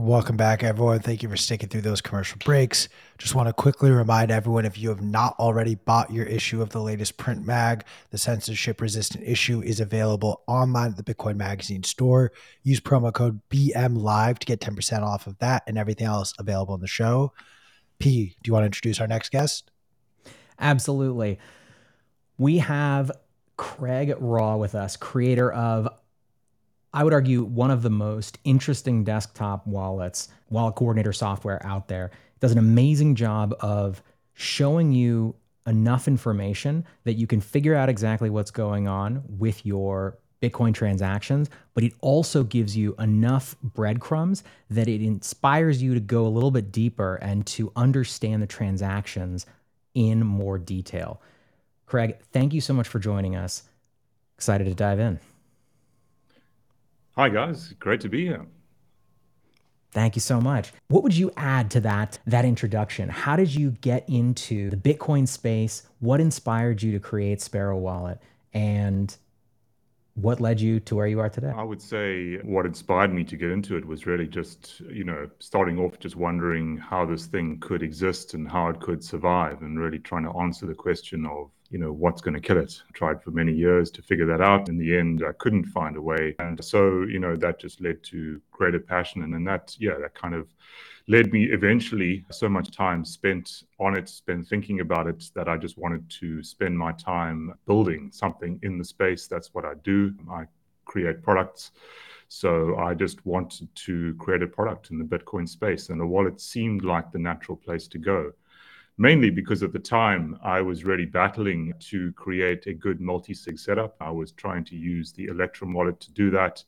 Welcome back, everyone. Thank you for sticking through those commercial breaks. Just want to quickly remind everyone if you have not already bought your issue of the latest print mag, the censorship resistant issue is available online at the Bitcoin Magazine store. Use promo code BMLive to get 10% off of that and everything else available in the show. P, do you want to introduce our next guest? Absolutely. We have Craig Raw with us, creator of I would argue one of the most interesting desktop wallets, wallet coordinator software out there. does an amazing job of showing you enough information that you can figure out exactly what's going on with your Bitcoin transactions, but it also gives you enough breadcrumbs that it inspires you to go a little bit deeper and to understand the transactions in more detail. Craig, thank you so much for joining us. Excited to dive in. Hi, guys. Great to be here. Thank you so much. What would you add to that that introduction? How did you get into the Bitcoin space? What inspired you to create Sparrow Wallet? And what led you to where you are today? I would say what inspired me to get into it was really just, you know, starting off just wondering how this thing could exist and how it could survive and really trying to answer the question of you know, what's going to kill it. I tried for many years to figure that out. In the end, I couldn't find a way. And so, you know, that just led to greater passion. And then that, yeah, that kind of led me eventually so much time spent on it, spent thinking about it, that I just wanted to spend my time building something in the space. That's what I do. I create products. So I just wanted to create a product in the Bitcoin space. And a wallet seemed like the natural place to go mainly because at the time I was really battling to create a good multi sig setup. I was trying to use the Electrum wallet to do that.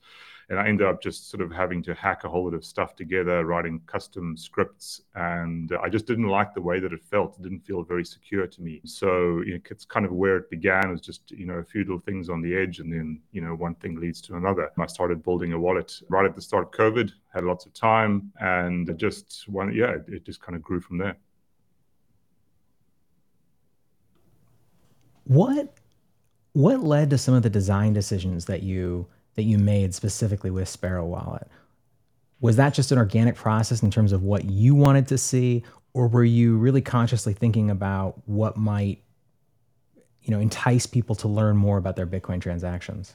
And I ended up just sort of having to hack a whole lot of stuff together, writing custom scripts. And I just didn't like the way that it felt. It didn't feel very secure to me. So you know, it's kind of where it began. It was just, you know, a few little things on the edge. And then, you know, one thing leads to another. I started building a wallet right at the start of COVID, had lots of time. And just one, yeah, it just kind of grew from there. What what led to some of the design decisions that you that you made specifically with Sparrow Wallet? Was that just an organic process in terms of what you wanted to see, or were you really consciously thinking about what might you know entice people to learn more about their Bitcoin transactions?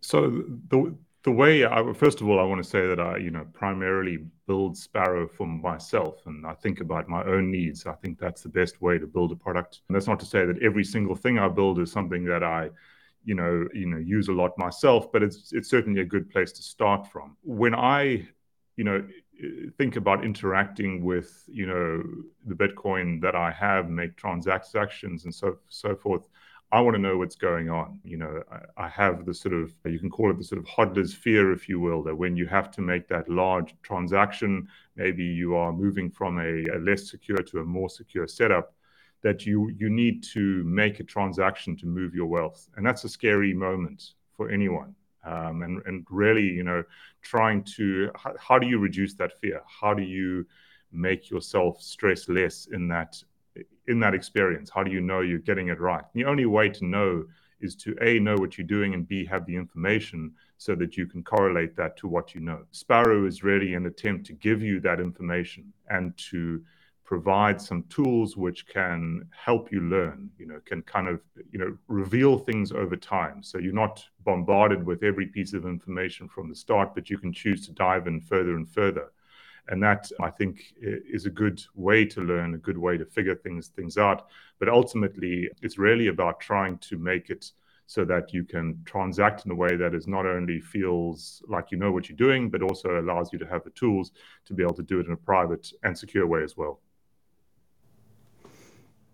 So the the way I first of all, I want to say that I, you know, primarily build Sparrow for myself, and I think about my own needs. I think that's the best way to build a product. And that's not to say that every single thing I build is something that I, you know, you know, use a lot myself, but it's it's certainly a good place to start from. When I, you know, think about interacting with, you know, the Bitcoin that I have, make transactions and so so forth. I want to know what's going on. You know, I, I, have the sort of, you can call it the sort of hodler's fear, if you will, that when you have to make that large transaction, maybe you are moving from a, a less secure to a more secure setup, that you you need to make a transaction to move your wealth, and that's a scary moment for anyone. Um, and and really, you know, trying to how, how do you reduce that fear? How do you make yourself stress less in that in that experience? How do you know you're getting it right? The only way to know is to A, know what you're doing, and B, have the information so that you can correlate that to what you know. Sparrow is really an attempt to give you that information and to provide some tools which can help you learn, you know, can kind of, you know, reveal things over time. So you're not bombarded with every piece of information from the start, but you can choose to dive in further and further and that I think is a good way to learn, a good way to figure things things out. But ultimately, it's really about trying to make it so that you can transact in a way that is not only feels like you know what you're doing, but also allows you to have the tools to be able to do it in a private and secure way as well.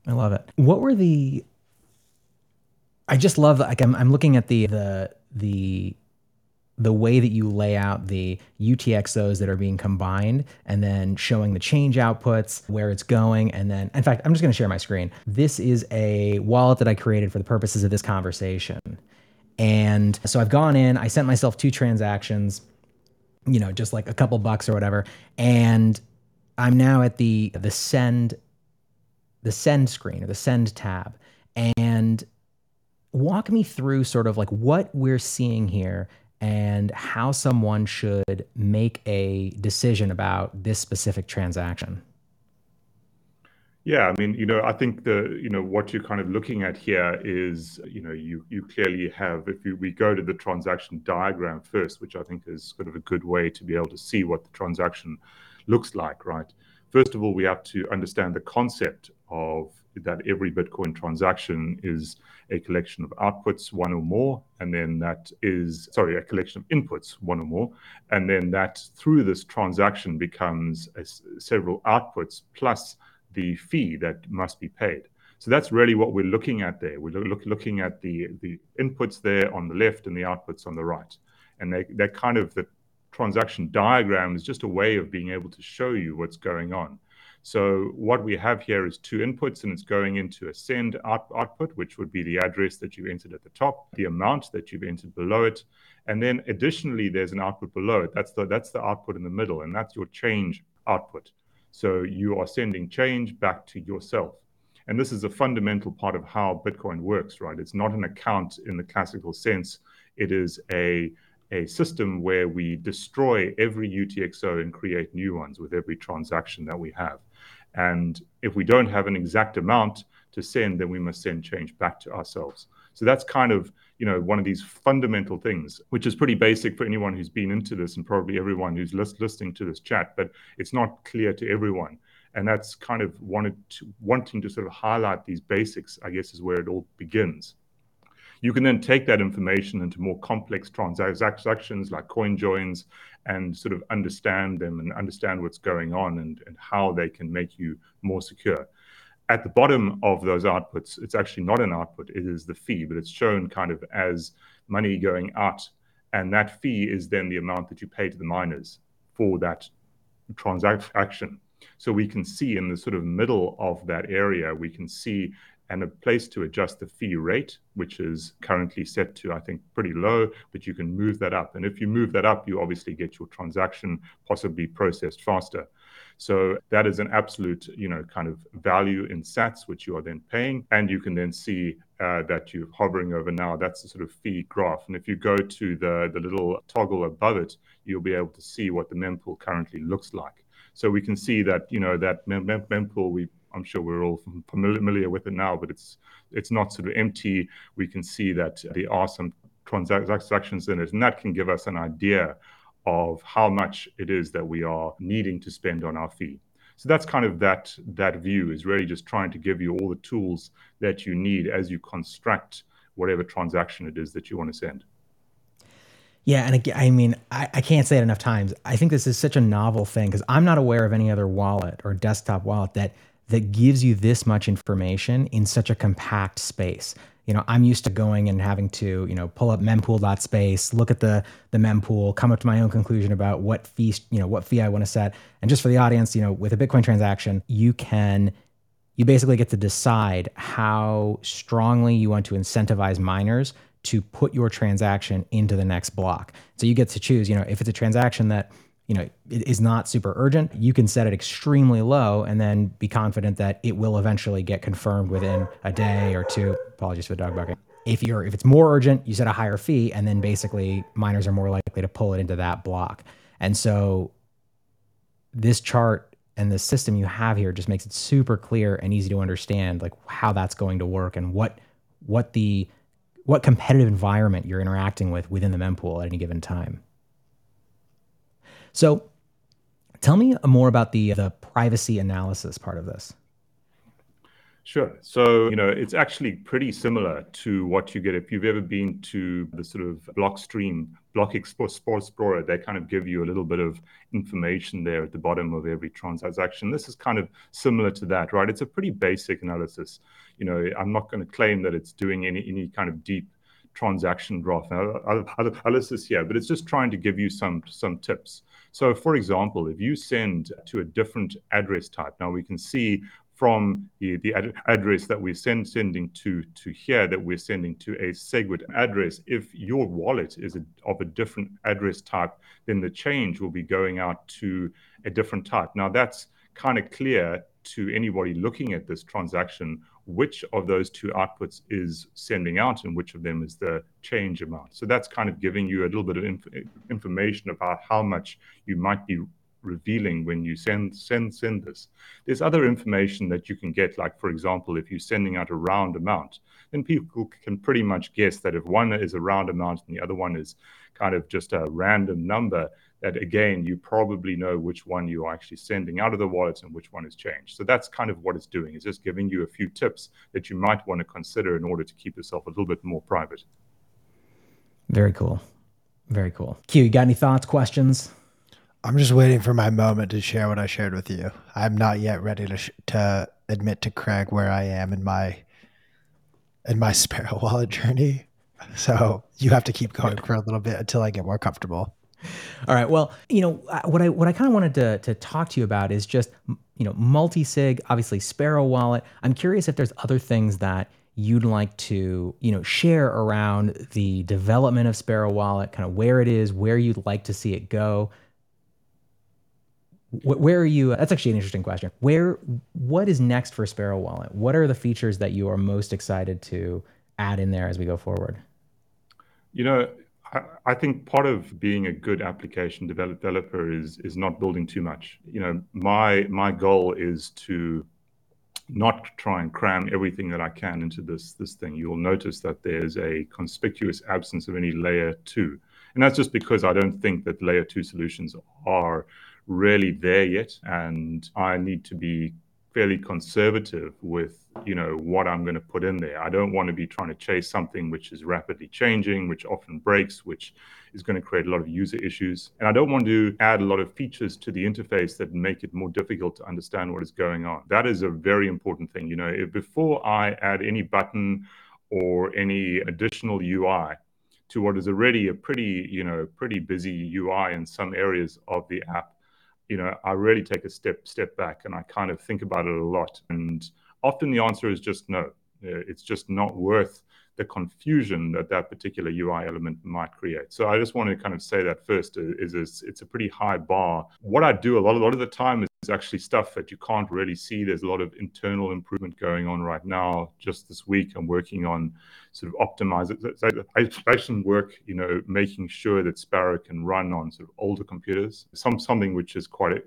I love it. What were the I just love like I'm I'm looking at the the the the way that you lay out the UTXOs that are being combined and then showing the change outputs, where it's going. And then, in fact, I'm just going to share my screen. This is a wallet that I created for the purposes of this conversation. And so I've gone in, I sent myself two transactions, you know, just like a couple bucks or whatever. And I'm now at the the send the send screen or the send tab. And walk me through sort of like what we're seeing here and how someone should make a decision about this specific transaction. Yeah, I mean, you know, I think the, you know, what you're kind of looking at here is, you know, you you clearly have, if you, we go to the transaction diagram first, which I think is sort of a good way to be able to see what the transaction looks like, right? First of all, we have to understand the concept of that every Bitcoin transaction is a collection of outputs, one or more, and then that is, sorry, a collection of inputs, one or more, and then that through this transaction becomes a, several outputs plus the fee that must be paid. So that's really what we're looking at there. We're look, looking at the, the inputs there on the left and the outputs on the right. And they, they're kind of the transaction diagram is just a way of being able to show you what's going on. So what we have here is two inputs and it's going into a send out, output, which would be the address that you've entered at the top, the amount that you've entered below it. And then additionally, there's an output below it. That's the, that's the output in the middle and that's your change output. So you are sending change back to yourself. And this is a fundamental part of how Bitcoin works, right? It's not an account in the classical sense. It is a, a system where we destroy every UTXO and create new ones with every transaction that we have. And if we don't have an exact amount to send, then we must send change back to ourselves. So that's kind of you know one of these fundamental things, which is pretty basic for anyone who's been into this and probably everyone who's list- listening to this chat, but it's not clear to everyone. And that's kind of wanted to, wanting to sort of highlight these basics, I guess, is where it all begins. You can then take that information into more complex transactions like coin joins and sort of understand them and understand what's going on and, and how they can make you more secure at the bottom of those outputs, it's actually not an output, it is the fee, but it's shown kind of as money going out. And that fee is then the amount that you pay to the miners for that transaction. So we can see in the sort of middle of that area, we can see and a place to adjust the fee rate, which is currently set to, I think, pretty low, but you can move that up. And if you move that up, you obviously get your transaction possibly processed faster. So that is an absolute, you know, kind of value in sats, which you are then paying. And you can then see uh, that you're hovering over now. That's the sort of fee graph. And if you go to the, the little toggle above it, you'll be able to see what the mempool currently looks like. So we can see that, you know, that mem- mem- mempool, we I'm sure we're all familiar with it now, but it's it's not sort of empty. We can see that there are some transactions in it, and that can give us an idea of how much it is that we are needing to spend on our fee. So that's kind of that that view is really just trying to give you all the tools that you need as you construct whatever transaction it is that you want to send. Yeah, and again, I mean, I, I can't say it enough times. I think this is such a novel thing because I'm not aware of any other wallet or desktop wallet that that gives you this much information in such a compact space you know, I'm used to going and having to, you know, pull up mempool.space, look at the the mempool, come up to my own conclusion about what fee, you know, what fee I want to set. And just for the audience, you know, with a Bitcoin transaction, you can you basically get to decide how strongly you want to incentivize miners to put your transaction into the next block. So you get to choose, you know, if it's a transaction that you know is not super urgent. You can set it extremely low and then be confident that it will eventually get confirmed within a day or two. Apologies for the dog barking. If you're if it's more urgent you set a higher fee and then basically miners are more likely to pull it into that block. And so this chart and the system you have here just makes it super clear and easy to understand like how that's going to work and what what the what competitive environment you're interacting with within the mempool at any given time so tell me more about the the privacy analysis part of this. Sure. So, you know, it's actually pretty similar to what you get if you've ever been to the sort of Blockstream, Block Explorer. They kind of give you a little bit of information there at the bottom of every transaction. This is kind of similar to that, right? It's a pretty basic analysis. You know, I'm not going to claim that it's doing any, any kind of deep transaction graph uh, uh, uh, analysis here, but it's just trying to give you some some tips. So, for example, if you send to a different address type, now we can see from the, the ad- address that we're send, sending to, to here that we're sending to a SegWit address. If your wallet is a, of a different address type, then the change will be going out to a different type. Now, that's kind of clear to anybody looking at this transaction which of those two outputs is sending out and which of them is the change amount. So that's kind of giving you a little bit of inf- information about how much you might be revealing when you send send send this. There's other information that you can get, like for example, if you're sending out a round amount, then people can pretty much guess that if one is a round amount and the other one is kind of just a random number, that again you probably know which one you are actually sending out of the wallets and which one is changed. So that's kind of what it's doing. It's just giving you a few tips that you might want to consider in order to keep yourself a little bit more private. Very cool. Very cool. Q, you got any thoughts, questions? I'm just waiting for my moment to share what I shared with you. I'm not yet ready to sh- to admit to Craig where I am in my in my Sparrow wallet journey. So you have to keep going for a little bit until I get more comfortable. All right. Well, you know uh, what I what I kind of wanted to to talk to you about is just you know multi sig, obviously Sparrow wallet. I'm curious if there's other things that you'd like to you know share around the development of Sparrow wallet, kind of where it is, where you'd like to see it go where are you that's actually an interesting question where what is next for sparrow wallet what are the features that you are most excited to add in there as we go forward you know I, think part of being a good application developer is is not building too much. You know my my goal is to not try and cram everything that I can into this this thing. You'll notice that there's a conspicuous absence of any layer two, and that's just because I don't think that layer two solutions are really there yet, and I need to be fairly conservative with you know what I'm going to put in there. I don't want to be trying to chase something which is rapidly changing, which often breaks, which is going to create a lot of user issues. And I don't want to add a lot of features to the interface that make it more difficult to understand what is going on. That is a very important thing. You know, if before I add any button or any additional UI to what is already a pretty, you know, pretty busy UI in some areas of the app, you know, I really take a step step back and I kind of think about it a lot. And often the answer is just no. Uh, it's just not worth the confusion that that particular UI element might create. So I just want to kind of say that first uh, is, is it's a pretty high bar. What I do a lot, a lot of the time is actually stuff that you can't really see. There's a lot of internal improvement going on right now. Just this week, I'm working on sort of optimization work, you know, making sure that Sparrow can run on sort of older computers. Some something which is quite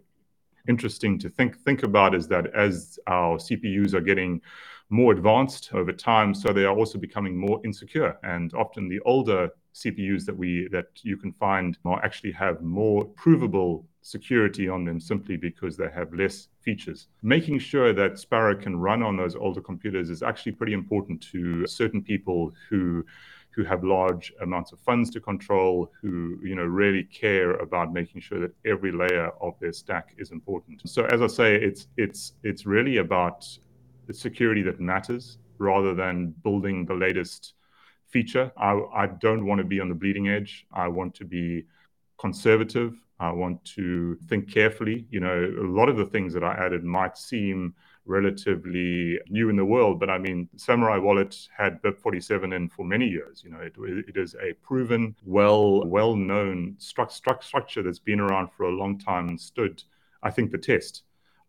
interesting to think think about is that as our CPUs are getting more advanced over time, so they are also becoming more insecure. And often the older CPUs that we that you can find are actually have more provable security on them simply because they have less features. Making sure that Sparrow can run on those older computers is actually pretty important to certain people who who have large amounts of funds to control, who you know really care about making sure that every layer of their stack is important. So as I say, it's it's it's really about the security that matters rather than building the latest feature. I, I don't want to be on the bleeding edge. I want to be conservative. I want to think carefully. You know, a lot of the things that I added might seem relatively new in the world, but I mean, Samourai Wallet had BIP47 in for many years. You know, it, it is a proven, well, well-known stru- stru- structure that's been around for a long time and stood, I think, the test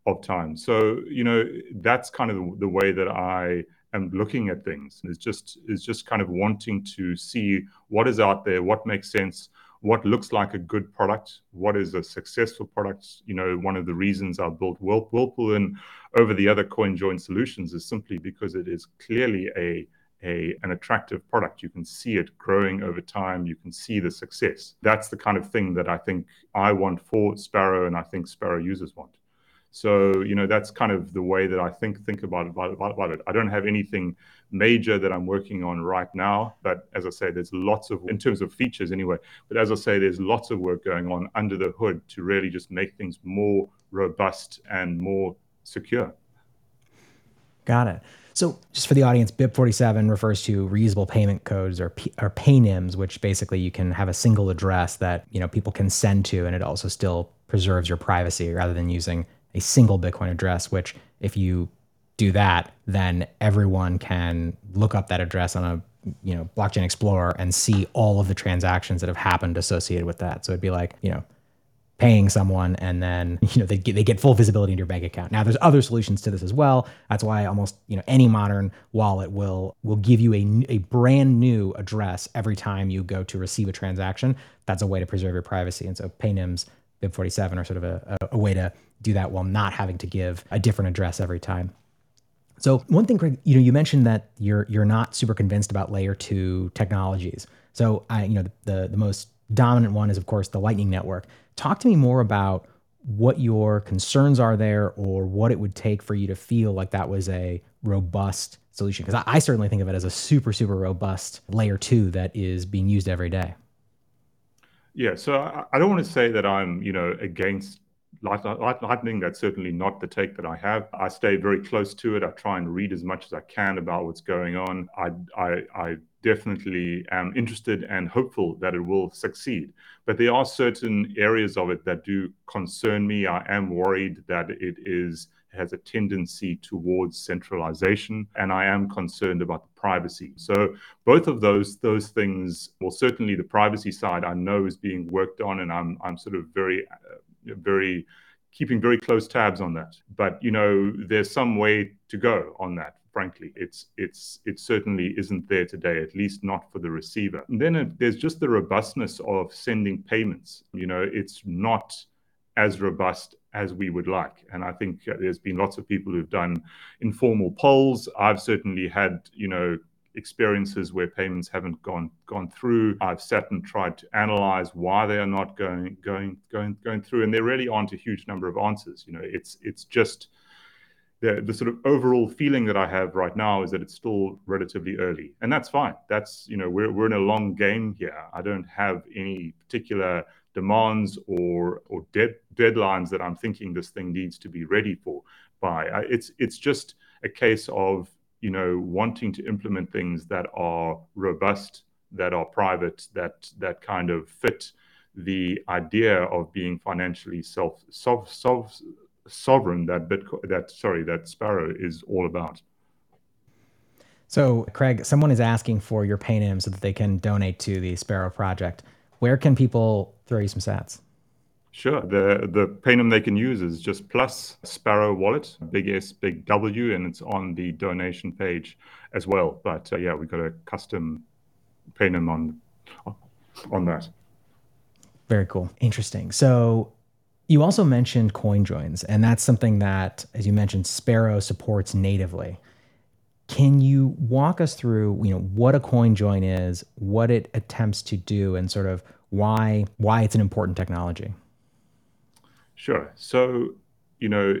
of time. So, you know, that's kind of the way that I am looking at things. Is just is just kind of wanting to see what is out there, what makes sense, what looks like a good product, what is a successful product. You know, one of the reasons I built Whirlpool in over the other coin join solutions is simply because it is clearly a a, an attractive product. You can see it growing over time. You can see the success. That's the kind of thing that I think I want for Sparrow, and I think Sparrow users want. So you know that's kind of the way that I think think about it, about, about it. I don't have anything major that I'm working on right now, but as I say, there's lots of in terms of features anyway. But as I say, there's lots of work going on under the hood to really just make things more robust and more secure. Got it. So, just for the audience, BIP47 refers to reusable payment codes or, P- or PayNyms, which basically you can have a single address that you know people can send to, and it also still preserves your privacy rather than using a single Bitcoin address, which if you do that, then everyone can look up that address on a you know blockchain explorer and see all of the transactions that have happened associated with that. So it'd be like, you know, paying someone and then you know they get, they get full visibility into your bank account. Now there's other solutions to this as well. That's why almost you know any modern wallet will will give you a, a brand new address every time you go to receive a transaction. That's a way to preserve your privacy. And so PayNyms BIP47 are sort of a, a, a way to do that while not having to give a different address every time. So one thing, Craig, you know, you mentioned that you're you're not super convinced about layer two technologies. So I, you know, the, the, the most dominant one is of course the Lightning Network. Talk to me more about what your concerns are there, or what it would take for you to feel like that was a robust solution. Because I, I certainly think of it as a super super robust layer two that is being used every day. Yeah, so I, I don't want to say that I'm, you know, against Lightning. That's certainly not the take that I have. I stay very close to it. I try and read as much as I can about what's going on. I, I, I definitely am interested and hopeful that it will succeed. But there are certain areas of it that do concern me. I am worried that it is has a tendency towards centralization, and I am concerned about the privacy. So both of those those things, well, certainly the privacy side, I know is being worked on, and I'm I'm sort of very very keeping very close tabs on that. But you know, there's some way to go on that. Frankly, it's it's it certainly isn't there today, at least not for the receiver. And then it, there's just the robustness of sending payments. You know, it's not as robust as we would like. And I think uh, there's been lots of people who've done informal polls. I've certainly had, you know, experiences where payments haven't gone gone through. I've sat and tried to analyze why they are not going going going going through, and there really aren't a huge number of answers. You know, it's it's just the the sort of overall feeling that I have right now is that it's still relatively early, and that's fine. That's you know we're we're in a long game here. I don't have any particular demands or or dead, deadlines that I'm thinking this thing needs to be ready for by. It's it's just a case of you know, wanting to implement things that are robust, that are private, that that kind of fit the idea of being financially self, self, self sovereign that Bitcoin, that sorry, that Sparrow is all about. So, Craig, someone is asking for your PayNym so that they can donate to the Sparrow project. Where can people throw you some sats? Sure. The the PayNym they can use is just plus Sparrow Wallet, big S, big W, and it's on the donation page as well. But uh, yeah, we've got a custom PayNym on on that. Very cool. Interesting. So you also mentioned coin joins, and that's something that, as you mentioned, Sparrow supports natively. Can you walk us through, you know, what a coin join is, what it attempts to do, and sort of why why it's an important technology? Sure. So, you know,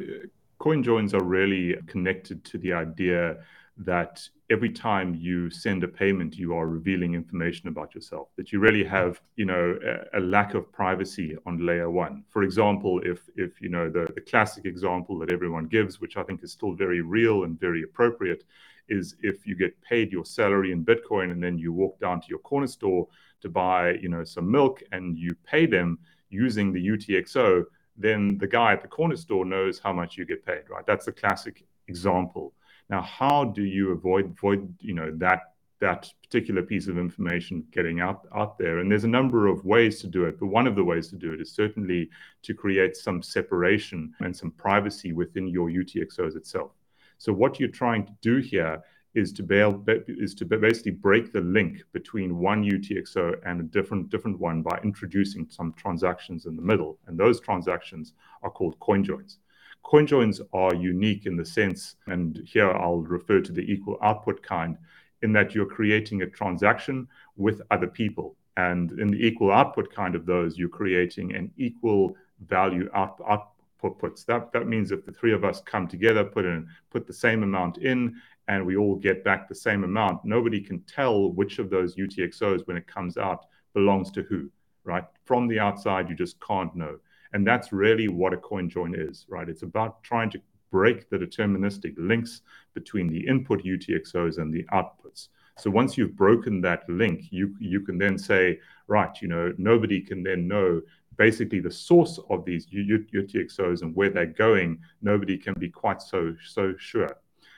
coin joins are really connected to the idea that every time you send a payment, you are revealing information about yourself, that you really have, you know, a, a lack of privacy on layer one. For example, if, if you know, the, the classic example that everyone gives, which I think is still very real and very appropriate, is if you get paid your salary in Bitcoin and then you walk down to your corner store to buy, you know, some milk and you pay them using the UTXO, then the guy at the corner store knows how much you get paid, right? That's the classic example. Now, how do you avoid avoid you know that that particular piece of information getting out out there? And there's a number of ways to do it, but one of the ways to do it is certainly to create some separation and some privacy within your UTXOs itself. So what you're trying to do here is to be able, is to basically break the link between one UTXO and a different different one by introducing some transactions in the middle, and those transactions are called coin joins. Coin joins are unique in the sense, and here I'll refer to the equal output kind, in that you're creating a transaction with other people, and in the equal output kind of those, you're creating an equal value out, outputs. That that means if the three of us come together, put in put the same amount in, and we all get back the same amount, nobody can tell which of those UTXOs, when it comes out, belongs to who, right? From the outside, you just can't know. And that's really what a coin join is, right? It's about trying to break the deterministic links between the input UTXOs and the outputs. So once you've broken that link, you you can then say, right, you know, nobody can then know basically the source of these UTXOs and where they're going. Nobody can be quite so so sure.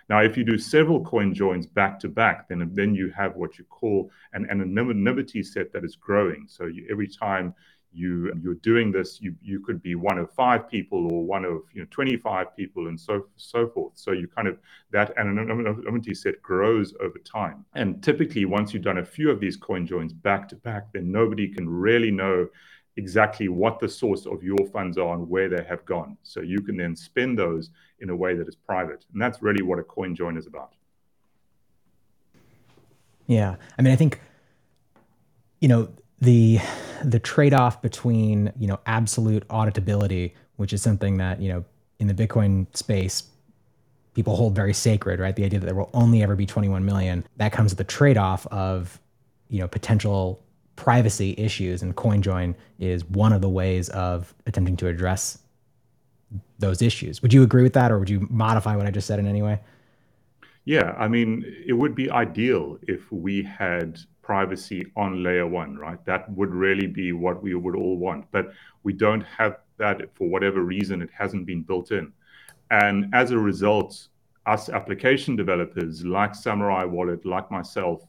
Now, if you do several coin joins back to back, then, then you have what you call an anonymity set that is growing. So you, every time you you're doing this you you could be one of five people or one of you know 25 people and so so forth so you kind of that anonymity set grows over time and typically once you've done a few of these coin joins back to back then nobody can really know exactly what the source of your funds are and where they have gone. So you can then spend those in a way that is private. And that's really what a coin join is about. Yeah. I mean i think you know the the trade-off between you know absolute auditability which is something that you know in the bitcoin space people hold very sacred right? The idea that there will only ever be 21 million that comes with the trade-off of you know potential privacy issues and coinjoin is one of the ways of attempting to address those issues would you agree with that or would you modify what i just said in any way yeah i mean it would be ideal if we had privacy on layer one, right? That would really be what we would all want. But we don't have that for whatever reason, it hasn't been built in. And as a result, us application developers like Samourai Wallet, like myself,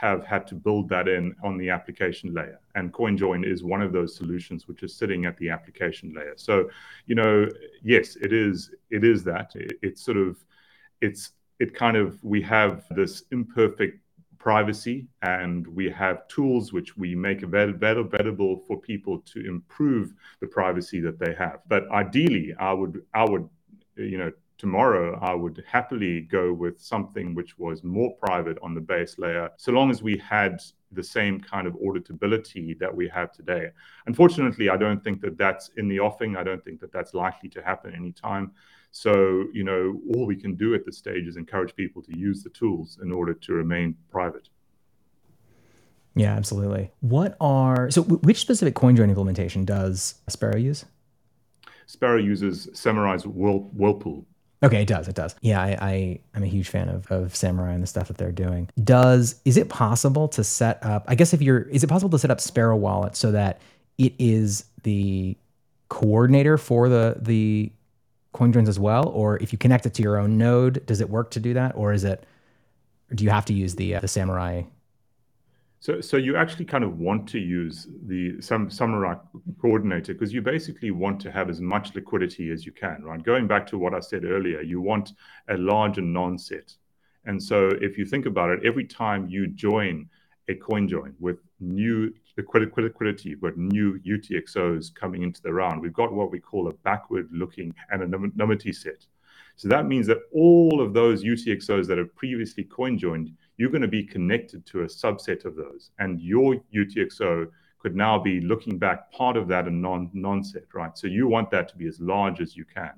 have had to build that in on the application layer. And CoinJoin is one of those solutions which is sitting at the application layer. So, you know, yes, it is it is that. It, it's sort of it's it kind of we have this imperfect privacy and we have tools which we make available for people to improve the privacy that they have but ideally i would i would you know tomorrow i would happily go with something which was more private on the base layer so long as we had the same kind of auditability that we have today unfortunately i don't think that that's in the offing i don't think that that's likely to happen anytime so, you know, all we can do at this stage is encourage people to use the tools in order to remain private. Yeah, absolutely. What are so? Which specific CoinJoin implementation does Sparrow use? Sparrow uses Samourai's Whirl, Whirlpool. Okay, it does. It does. Yeah, I, I am a huge fan of, of Samourai and the stuff that they're doing. Does is it possible to set up? I guess if you're, is it possible to set up Sparrow Wallet so that it is the coordinator for the the CoinJoins as well, or if you connect it to your own node, does it work to do that, or is it? Do you have to use the uh, the Samourai? So, so you actually kind of want to use the Sam, Samourai coordinator because you basically want to have as much liquidity as you can, right? Going back to what I said earlier, you want a larger non-set, and so if you think about it, every time you join a coin join with new liquidity, but new UTXOs coming into the round. We've got what we call a backward looking anonymity set. So that means that all of those UTXOs that have previously coin joined, you're going to be connected to a subset of those. And your UTXO could now be looking back part of that and non non set, right? So you want that to be as large as you can.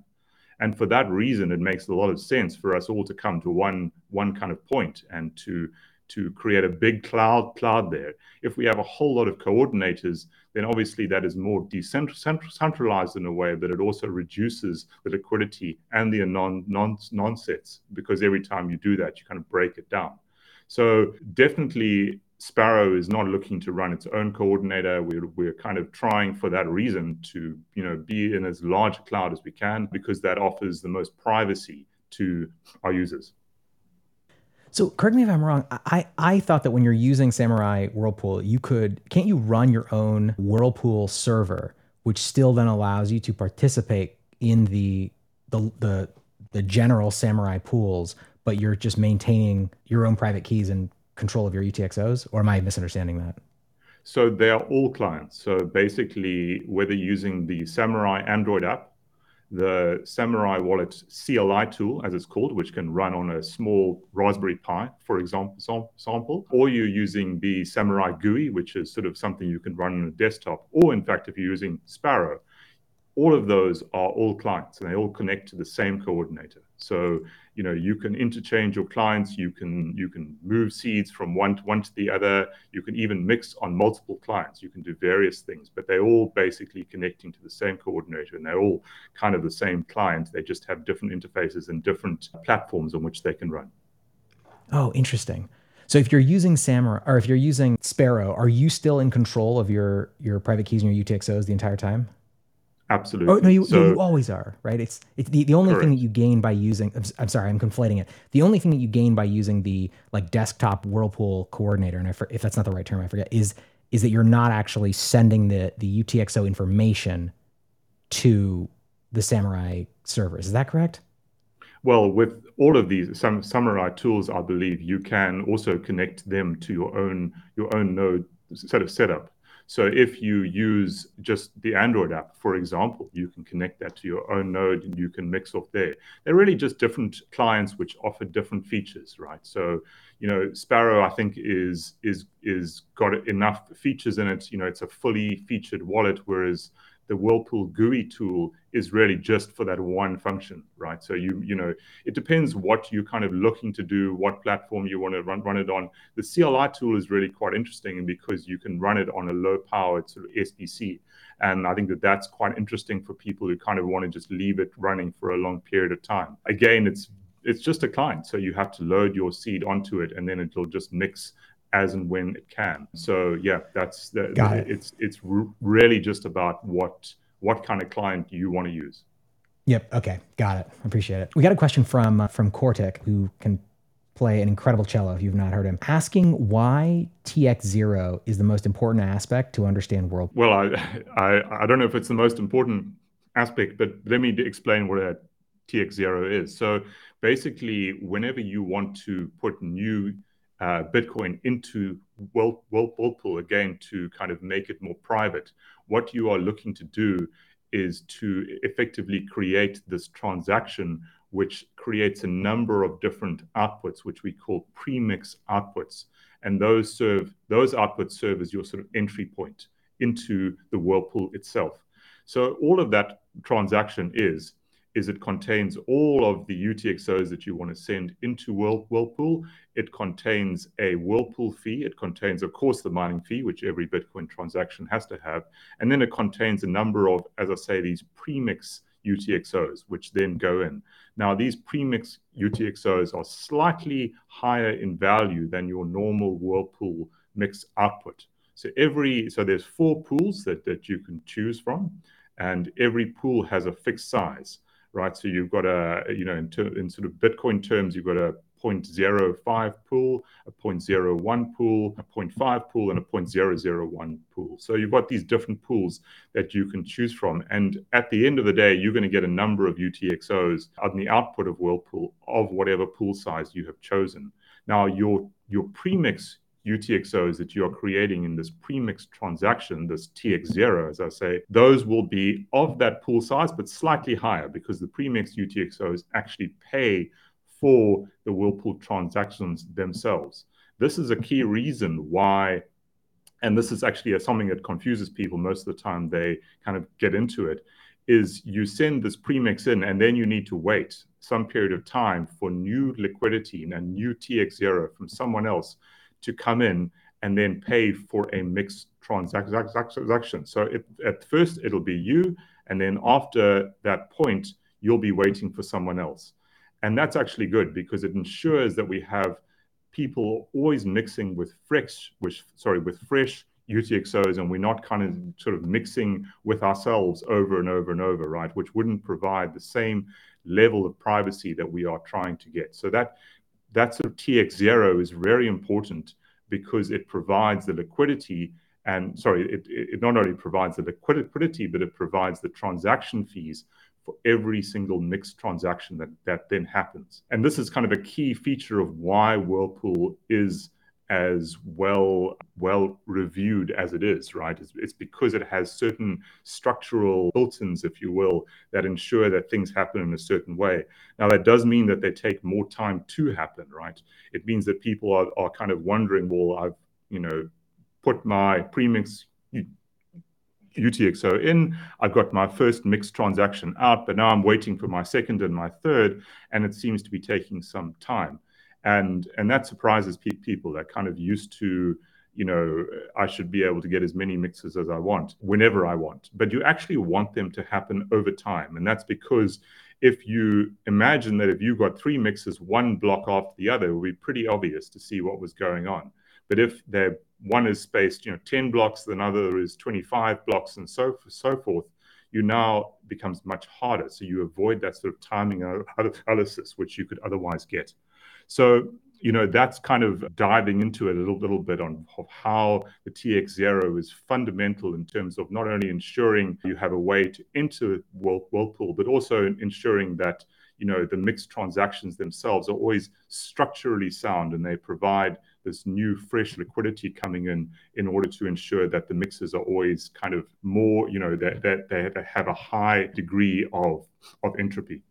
And for that reason, it makes a lot of sense for us all to come to one one kind of point and to to create a big cloud cloud there. If we have a whole lot of coordinators, then obviously that is more decentralized in a way, but it also reduces the liquidity and the non non non sets because every time you do that, you kind of break it down. So definitely. Sparrow is not looking to run its own coordinator. We're, we're kind of trying for that reason to you know be in as large a cloud as we can because that offers the most privacy to our users. So correct me if I'm wrong. I, I thought that when you're using Samourai Whirlpool, you could can't you run your own Whirlpool server, which still then allows you to participate in the the the, the general Samourai pools, but you're just maintaining your own private keys and control of your UTXOs? Or am I misunderstanding that? So they are all clients. So basically, whether using the Samourai Android app the Samourai Wallet CLI tool, as it's called, which can run on a small Raspberry Pi, for example, sample, or you're using the Samourai GUI, which is sort of something you can run on a desktop, or in fact, if you're using Sparrow, all of those are all clients and they all connect to the same coordinator. So, you know, you can interchange your clients, you can you can move seeds from one to one to the other, you can even mix on multiple clients, you can do various things, but they're all basically connecting to the same coordinator and they're all kind of the same client. They just have different interfaces and different platforms on which they can run. Oh, interesting. So if you're using Samourai or if you're using Sparrow, are you still in control of your your private keys and your UTXOs the entire time? Absolutely. Oh no, you, so, you always are, right? It's it's the, the only correct. thing that you gain by using. I'm, I'm, sorry, I'm conflating it. The only thing that you gain by using the like desktop Whirlpool coordinator, and if that's not the right term, I forget, is is that you're not actually sending the the UTXO information to the Samourai servers. Is that correct? Well, with all of these some Samourai tools, I believe you can also connect them to your own your own node set of setup. So if you use just the Android app, for example, you can connect that to your own node and you can mix off there. They're really just different clients which offer different features, right? So, you know, Sparrow, I think, is is is got enough features in it. You know, it's a fully featured wallet, whereas the Whirlpool GUI tool is really just for that one function, right? So you you know it depends what you're kind of looking to do, what platform you want to run run it on. The CLI tool is really quite interesting because you can run it on a low powered sort of SBC, and I think that that's quite interesting for people who kind of want to just leave it running for a long period of time. Again, it's it's just a client, so you have to load your seed onto it, and then it'll just mix as and when it can. So yeah, that's the, Got it. it's it's really just about what what kind of client you want to use. Yep. Okay. Got it. Appreciate it. We got a question from uh, from Cortic who can play an incredible cello if you've not heard him, asking why TX0 is the most important aspect to understand world. Well, I, I I don't know if it's the most important aspect, but let me explain what a TX0 is. So basically, whenever you want to put new uh, Bitcoin into Whirlpool again to kind of make it more private. What you are looking to do is to effectively create this transaction which creates a number of different outputs which we call premix outputs and those serve those outputs serve as your sort of entry point into the whirlpool itself so all of that transaction is is it contains all of the UTXOs that you want to send into Whirlpool. It contains a Whirlpool fee. It contains, of course, the mining fee, which every Bitcoin transaction has to have. And then it contains a number of, as I say, these premix UTXOs, which then go in. Now, these premix UTXOs are slightly higher in value than your normal Whirlpool mix output. So every so there's four pools that, that you can choose from, and every pool has a fixed size right? So you've got a, you know, in, ter- in sort of Bitcoin terms, you've got a 0.05 pool, a 0.01 pool, a 0.5 pool, and a 0.001 pool. So you've got these different pools that you can choose from. And at the end of the day, you're going to get a number of UTXOs on the output of Whirlpool of whatever pool size you have chosen. Now, your, your premix UTXOs that you are creating in this premix transaction, this TX0, as I say, those will be of that pool size, but slightly higher because the premix UTXOs actually pay for the Whirlpool transactions themselves. This is a key reason why, and this is actually something that confuses people most of the time they kind of get into it, is you send this premix in and then you need to wait some period of time for new liquidity and a new TX0 from someone else to come in and then pay for a mixed transaction. So it, at first it'll be you, and then after that point, you'll be waiting for someone else. And that's actually good because it ensures that we have people always mixing with fresh, which sorry, with fresh UTXOs, and we're not kind of sort of mixing with ourselves over and over and over, right? Which wouldn't provide the same level of privacy that we are trying to get. So that that sort of TX0 is very important because it provides the liquidity and sorry, it, it not only provides the liquidity, but it provides the transaction fees for every single mixed transaction that, that then happens. And this is kind of a key feature of why Whirlpool is as well well reviewed as it is right? It's, it's, because it has certain structural built-ins if you will that ensure that things happen in a certain way. Now that does mean that they take more time to happen right? It means that people are, are kind of wondering well i've you know put my premix UTXO in. I've got my first mixed transaction out, but now I'm waiting for my second and my third, and it seems to be taking some time and and that surprises pe- people that kind of used to you know i should be able to get as many mixes as i want whenever i want. But you actually want them to happen over time. And that's because if you imagine that if you got three mixes one block after the other it would be pretty obvious to see what was going on. But if they're one is spaced you know 10 blocks another is 25 blocks and so so forth you now becomes much harder. So you avoid that sort of timing analysis which you could otherwise get so you know, that's kind of diving into it a little, little bit on of how the TX0 is fundamental in terms of not only ensuring you have a way to enter Whirlpool, but also ensuring that you know the mixed transactions themselves are always structurally sound and they provide this new fresh liquidity coming in in order to ensure that the mixes are always kind of more you know that, that they have a high degree of of entropy.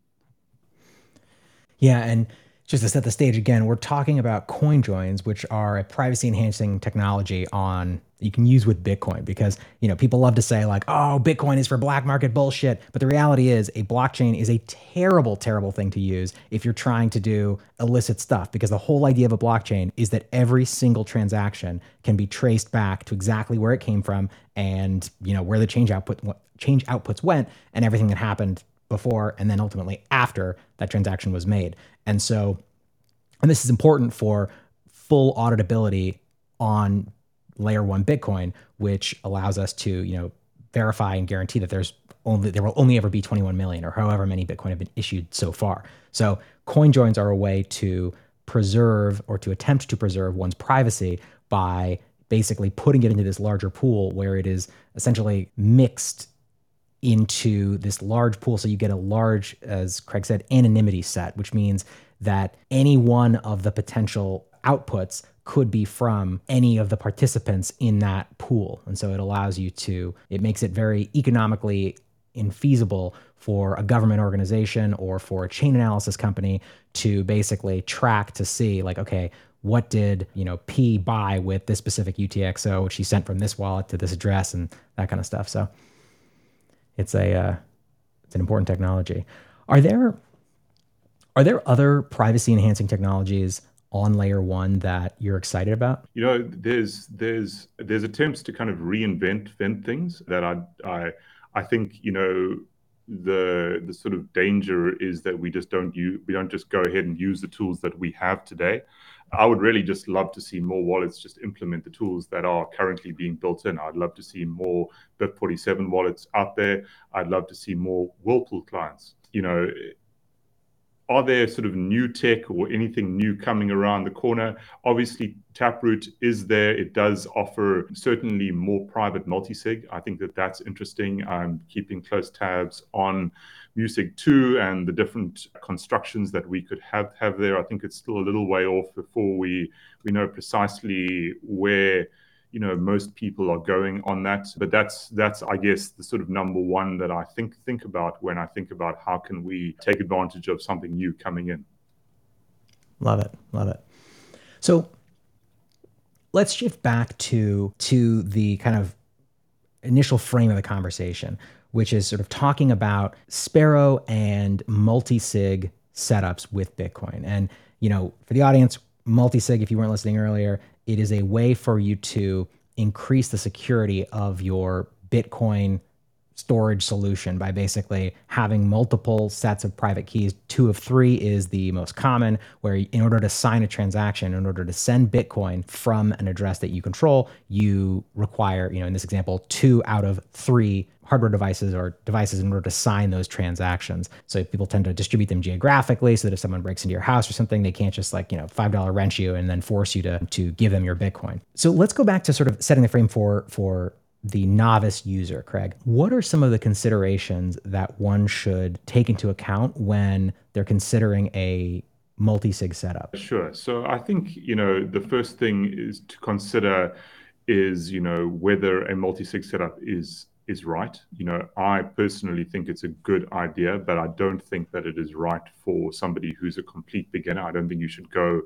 Yeah and just to set the stage again, we're talking about coin joins, which are a privacy enhancing technology on you can use with Bitcoin because you know people love to say like, oh, Bitcoin is for black market bullshit. But the reality is a blockchain is a terrible, terrible thing to use if you're trying to do illicit stuff because the whole idea of a blockchain is that every single transaction can be traced back to exactly where it came from and you know where the change output change outputs went and everything that happened before and then ultimately after that transaction was made. And so, and this is important for full auditability on layer one Bitcoin, which allows us to, you know, verify and guarantee that there's only there will only ever be 21 million or however many Bitcoin have been issued so far. So coin joins are a way to preserve or to attempt to preserve one's privacy by basically putting it into this larger pool where it is essentially mixed into this large pool. So you get a large, as Craig said, anonymity set, which means that any one of the potential outputs could be from any of the participants in that pool. And so it allows you to, it makes it very economically infeasible for a government organization or for a chain analysis company to basically track to see, like, okay, what did you know P buy with this specific UTXO, which he sent from this wallet to this address, and that kind of stuff. So it's a uh, it's an important technology. Are there are there other privacy enhancing technologies on layer one that you're excited about? You know, there's there's there's attempts to kind of reinvent vent things that I I I think you know the the sort of danger is that we just don't use we don't just go ahead and use the tools that we have today. I would really just love to see more wallets just implement the tools that are currently being built in. I'd love to see more BIP47 wallets out there. I'd love to see more Whirlpool clients. You know, are there sort of new tech or anything new coming around the corner? Obviously, Taproot is there. It does offer certainly more private multisig. I think that that's interesting. I'm keeping close tabs on MuSig 2 and the different constructions that we could have have there. I think it's still a little way off before we we know precisely where you know most people are going on that. But that's that's i guess the sort of number one that i think think about when i think about how can we take advantage of something new coming in. Love it. Love it. So let's shift back to to the kind of initial frame of the conversation which is sort of talking about sparrow and multi-sig setups with bitcoin. And you know for the audience multi-sig if you weren't listening earlier it is a way for you to increase the security of your Bitcoin storage solution by basically having multiple sets of private keys. Two of three is the most common, where in order to sign a transaction, in order to send Bitcoin from an address that you control, you require, you know, in this example, two out of three hardware devices or devices in order to sign those transactions. So people tend to distribute them geographically so that if someone breaks into your house or something, they can't just like, you know, $5 wrench you and then force you to to give them your Bitcoin. So let's go back to sort of setting the frame for for the novice user, Craig. What are some of the considerations that one should take into account when they're considering a multi-sig setup? Sure. So I think, you know, the first thing is to consider is, you know, whether a multi-sig setup is is right. You know, I personally think it's a good idea, but I don't think that it is right for somebody who's a complete beginner. I don't think you should go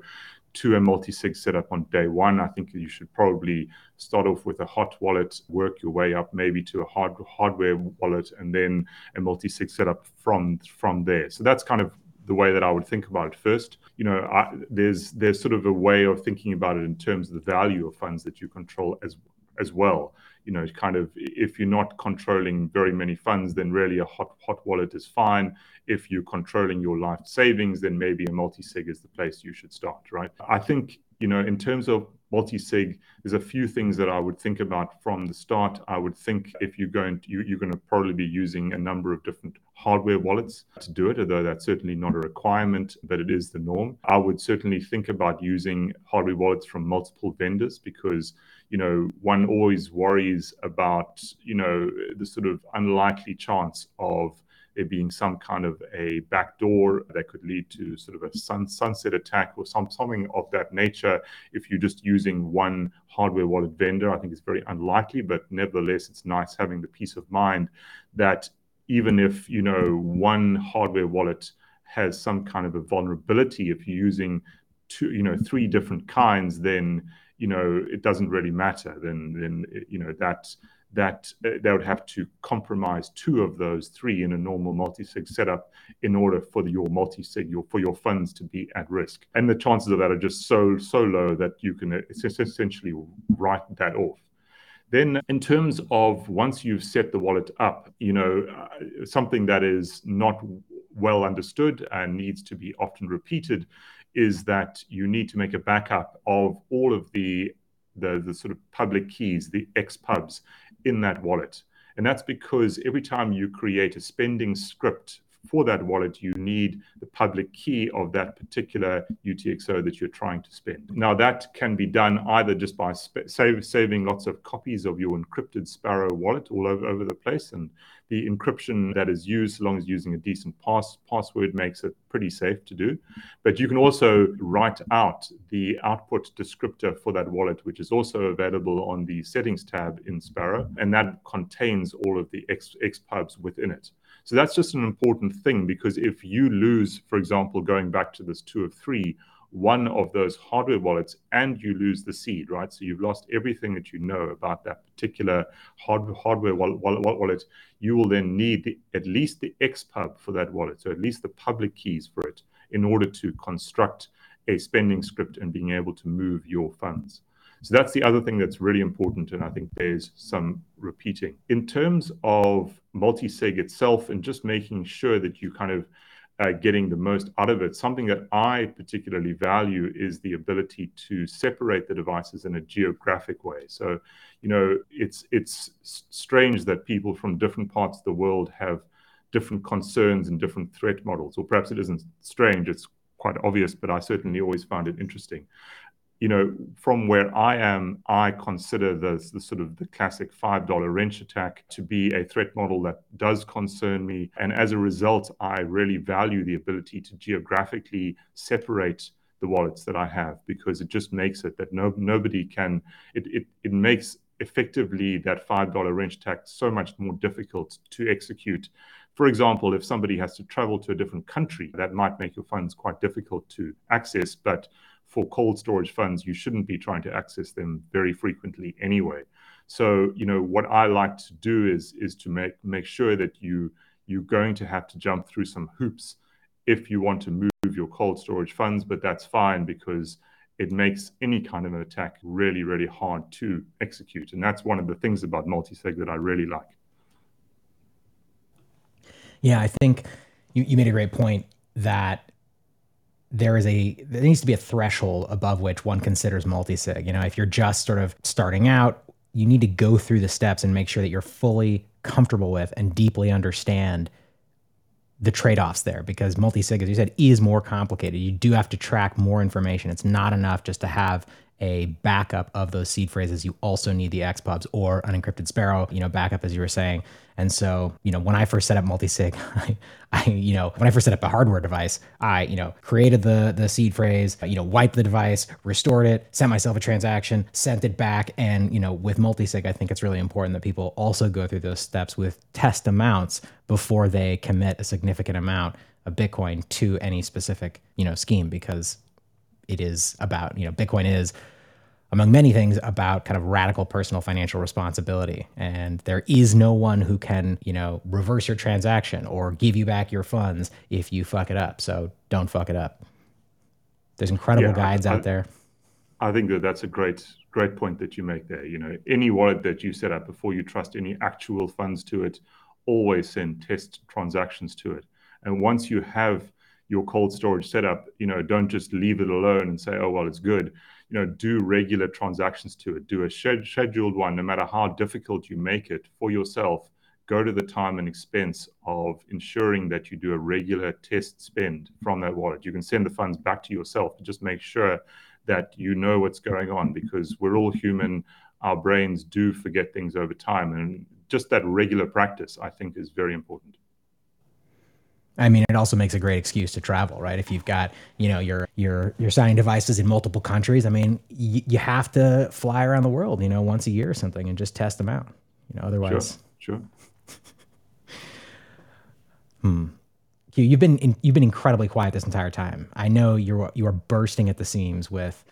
to a multi-sig setup on day one. I think you should probably start off with a hot wallet, work your way up maybe to a hard hardware wallet, and then a multi-sig setup from from there. So that's kind of the way that I would think about it first. You know, I, there's there's sort of a way of thinking about it in terms of the value of funds that you control as as well you know, kind of if you're not controlling very many funds, then really a hot hot wallet is fine. If you're controlling your life savings, then maybe a multi-sig is the place you should start, right? I think you know, in terms of multi-sig, there's a few things that I would think about from the start. I would think if you're going to, you, you're going to probably be using a number of different hardware wallets to do it, although that's certainly not a requirement, but it is the norm. I would certainly think about using hardware wallets from multiple vendors because you know one always worries about you know the sort of unlikely chance of there being some kind of a backdoor that could lead to sort of a sun, sunset attack or some, something of that nature. If you're just using one hardware wallet vendor, I think it's very unlikely, but nevertheless, it's nice having the peace of mind that even if you know one hardware wallet has some kind of a vulnerability, if you're using two, you know, three different kinds, then you know it doesn't really matter. Then then you know that that uh, they would have to compromise two of those three in a normal multi-sig setup in order for your multi-sig your, for your funds to be at risk and the chances of that are just so so low that you can essentially write that off then in terms of once you've set the wallet up you know uh, something that is not well understood and needs to be often repeated is that you need to make a backup of all of the the, the sort of public keys, the XPubs in that wallet. And that's because every time you create a spending script for that wallet, you need the public key of that particular UTXO that you're trying to spend. Now, that can be done either just by sp- save, saving lots of copies of your encrypted Sparrow wallet all over, over the place. And the encryption that is used, as long as using a decent pass, password, makes it pretty safe to do. But you can also write out the output descriptor for that wallet, which is also available on the settings tab in Sparrow. And that contains all of the X, XPubs within it. So that's just an important thing because if you lose, for example, going back to this two of three, one of those hardware wallets and you lose the seed, right? So you've lost everything that you know about that particular hard, hardware wallet, wallet. You will then need the, at least the XPub for that wallet, so at least the public keys for it, in order to construct a spending script and being able to move your funds. So that's the other thing that's really important, and I think there's some repeating. In terms of multi-sig itself and just making sure that you kind of uh, getting the most out of it. Something that I particularly value is the ability to separate the devices in a geographic way. So, you know, it's it's strange that people from different parts of the world have different concerns and different threat models, or perhaps it isn't strange. It's quite obvious, but I certainly always found it interesting you know, from where I am, I consider the, the sort of the classic $5 wrench attack to be a threat model that does concern me. And as a result, I really value the ability to geographically separate the wallets that I have because it just makes it that no, nobody can, it, it, it makes effectively that $5 wrench attack so much more difficult to execute. For example, if somebody has to travel to a different country, that might make your funds quite difficult to access. But for cold storage funds, you shouldn't be trying to access them very frequently anyway. So, you know, what I like to do is is to make make sure that you you're going to have to jump through some hoops if you want to move your cold storage funds, but that's fine because it makes any kind of an attack really, really hard to execute. And that's one of the things about multi-sig that I really like. Yeah, I think you, you made a great point that there is a there needs to be a threshold above which one considers multi-sig. You know, if you're just sort of starting out, you need to go through the steps and make sure that you're fully comfortable with and deeply understand the trade-offs there because multi-sig as you said is more complicated you do have to track more information it's not enough just to have a backup of those seed phrases, you also need the XPubs or an encrypted Sparrow, you know, backup as you were saying. And so, you know, when I first set up multi-sig, I, I, you know, when I first set up a hardware device, I, you know, created the the seed phrase, you know, wiped the device, restored it, sent myself a transaction, sent it back, and you know, with multi-sig, I think it's really important that people also go through those steps with test amounts before they commit a significant amount of Bitcoin to any specific, you know, scheme because it is about, you know, Bitcoin is among many things about kind of radical personal financial responsibility. And there is no one who can you know reverse your transaction or give you back your funds if you fuck it up. So don't fuck it up. There's incredible yeah, guides I, out there. I think that that's a great great point that you make there. You know any wallet that you set up before you trust any actual funds to it always send test transactions to it. And once you have your cold storage setup, you know, don't just leave it alone and say, oh, well, it's good. You know, do regular transactions to it. Do a scheduled one, no matter how difficult you make it for yourself. Go to the time and expense of ensuring that you do a regular test spend from that wallet. You can send the funds back to yourself, just make sure that you know what's going on because we're all human. Our brains do forget things over time. And just that regular practice, I think, is very important. I mean, it also makes a great excuse to travel, right? If you've got, you know, your your your signing devices in multiple countries, I mean, y- you have to fly around the world, you know, once a year or something, and just test them out. You know, otherwise, sure. sure. hmm. You've been in, you've been incredibly quiet this entire time. I know you're you are bursting at the seams with.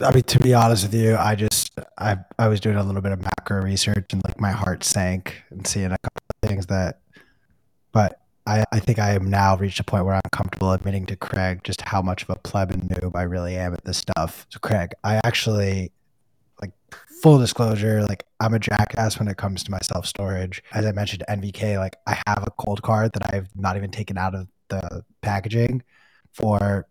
I mean, to be honest with you, I just I I was doing a little bit of macro research and like my heart sank and seeing a couple of things that, but I, I think I am now reached a point where I'm comfortable admitting to Craig just how much of a pleb and noob I really am at this stuff. So Craig, I actually like full disclosure, like I'm a jackass when it comes to my self storage. As I mentioned, NVK, like I have a Coldcard that I've not even taken out of the packaging for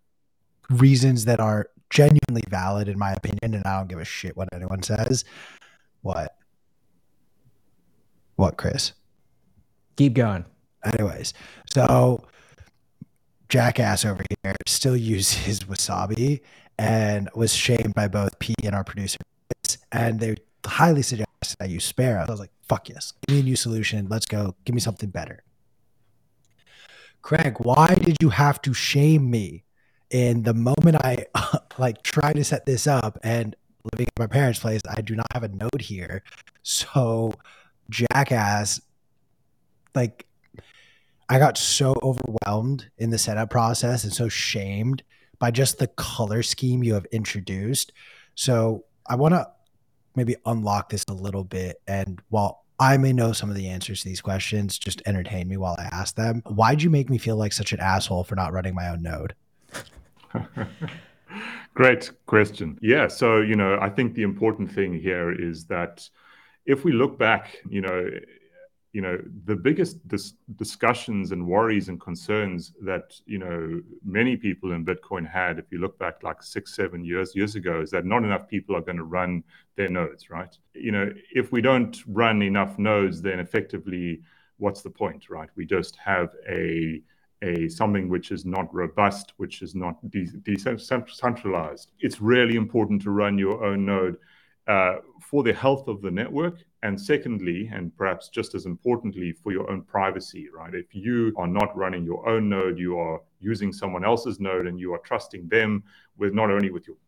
reasons that are genuinely valid in my opinion, and I don't give a shit what anyone says. What? What, Chris? Keep going. Anyways, so Jackass over here still uses wasabi and was shamed by both P and our producer. And they highly suggested I use Sparrow. I was like, fuck yes, give me a new solution. Let's go. Give me something better. Craig, why did you have to shame me in the moment I like trying to set this up and living at my parents' place? I do not have a note here. So Jackass, like I got so overwhelmed in the setup process and so shamed by just the color scheme you have introduced. So I want to maybe unlock this a little bit. And while I may know some of the answers to these questions, just entertain me while I ask them. Why'd you make me feel like such an asshole for not running my own node? Great question. Yeah. So, you know, I think the important thing here is that if we look back, you know, you know the biggest dis- discussions and worries and concerns that you know many people in bitcoin had if you look back like six seven years years ago is that not enough people are going to run their nodes right? You know if we don't run enough nodes then effectively what's the point right? We just have a a something which is not robust which is not de- decentralized. It's really important to run your own node uh, for the health of the network and secondly, and perhaps just as importantly, for your own privacy, right? If you are not running your own node, you are using someone else's node and you are trusting them with not only with your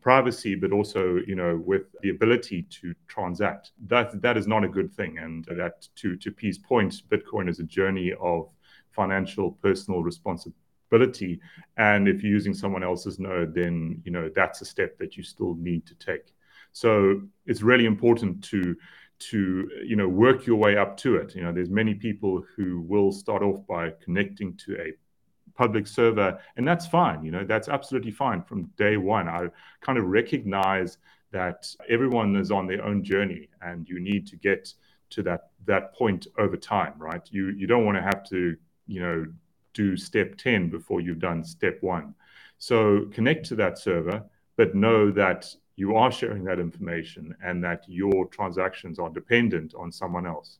privacy but also you know with the ability to transact. That that is not a good thing. And that to to P's point bitcoin is a journey of financial personal responsibility. And if you're using someone else's node then you know that's a step that you still need to take. So it's really important to to you know work your way up to it. You know there's many people who will start off by connecting to a public server and that's fine you know that's absolutely fine from day one. I kind of recognize that everyone is on their own journey and you need to get to that that point over time right? You you don't want to have to you know do step 10 before you've done step 1 so connect to that server but know that you are sharing that information and that your transactions are dependent on someone else.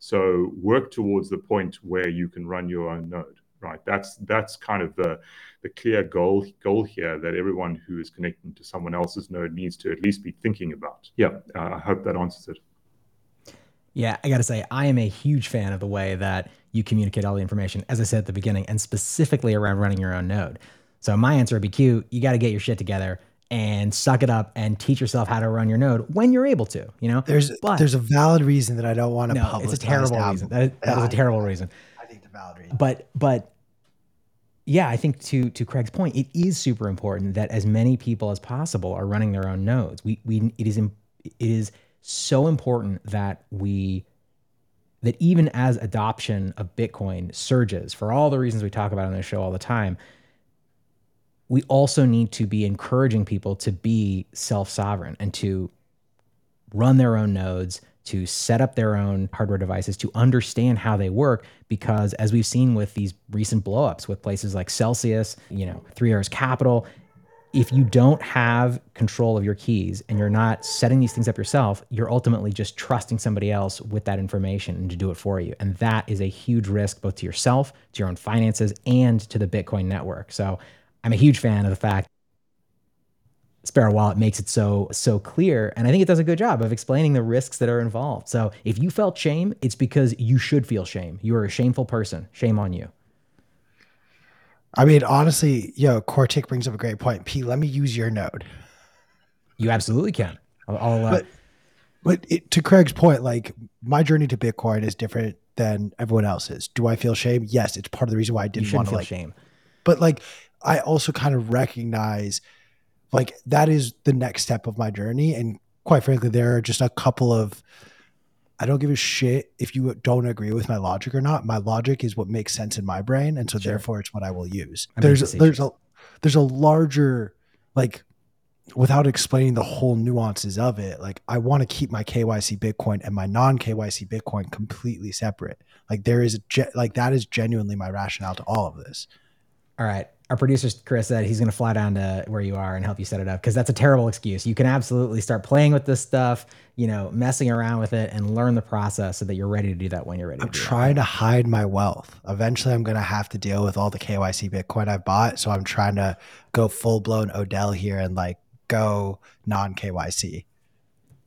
So work towards the point where you can run your own node, right? That's that's kind of the the clear goal goal here that everyone who is connecting to someone else's node needs to at least be thinking about. Yeah, uh, I hope that answers it. Yeah, I got to say, I am a huge fan of the way that you communicate all the information, as I said at the beginning, and specifically around running your own node. So my answer would be Q, you got to get your shit together and suck it up and teach yourself how to run your node when you're able to. You know, there's but, there's a valid reason that I don't want to no, It's a terrible reason. That is, that is a terrible reason. I think the valid reason. But but yeah, I think to to Craig's point, it is super important that as many people as possible are running their own nodes. We we it is it is so important that we that even as adoption of Bitcoin surges for all the reasons we talk about on this show all the time, we also need to be encouraging people to be self sovereign and to run their own nodes, to set up their own hardware devices, to understand how they work. Because as we've seen with these recent blowups with places like Celsius, you know, Three Arrows Capital, if you don't have control of your keys and you're not setting these things up yourself, you're ultimately just trusting somebody else with that information and to do it for you. And that is a huge risk both to yourself, to your own finances, and to the Bitcoin network. So I'm a huge fan of the fact Sparrow Wallet makes it so so clear and I think it does a good job of explaining the risks that are involved. So if you felt shame, it's because you should feel shame. You are a shameful person. Shame on you. I mean, honestly, yo, Cortic brings up a great point. P, let me use your node. You absolutely can. I'll, I'll, uh, but but it, to Craig's point, like my journey to Bitcoin is different than everyone else's. Do I feel shame? Yes, it's part of the reason why I didn't want to like shame. But like, I also kind of recognize, like that is the next step of my journey, and quite frankly, there are just a couple of I don't give a shit if you don't agree with my logic or not. My logic is what makes sense in my brain, and so sure. therefore it's what I will use. I there's there's a there's a larger like without explaining the whole nuances of it. Like I want to keep my KYC Bitcoin and my non KYC Bitcoin completely separate. Like there is a like that is genuinely my rationale to all of this. All right our producer Chris said he's going to fly down to where you are and help you set it up because that's a terrible excuse. You can absolutely start playing with this stuff, you know, messing around with it and learn the process so that you're ready to do that when you're ready. I'm to trying that. to hide my wealth. Eventually, I'm going to have to deal with all the KYC Bitcoin I bought, so I'm trying to go full blown Odell here and like go non KYC.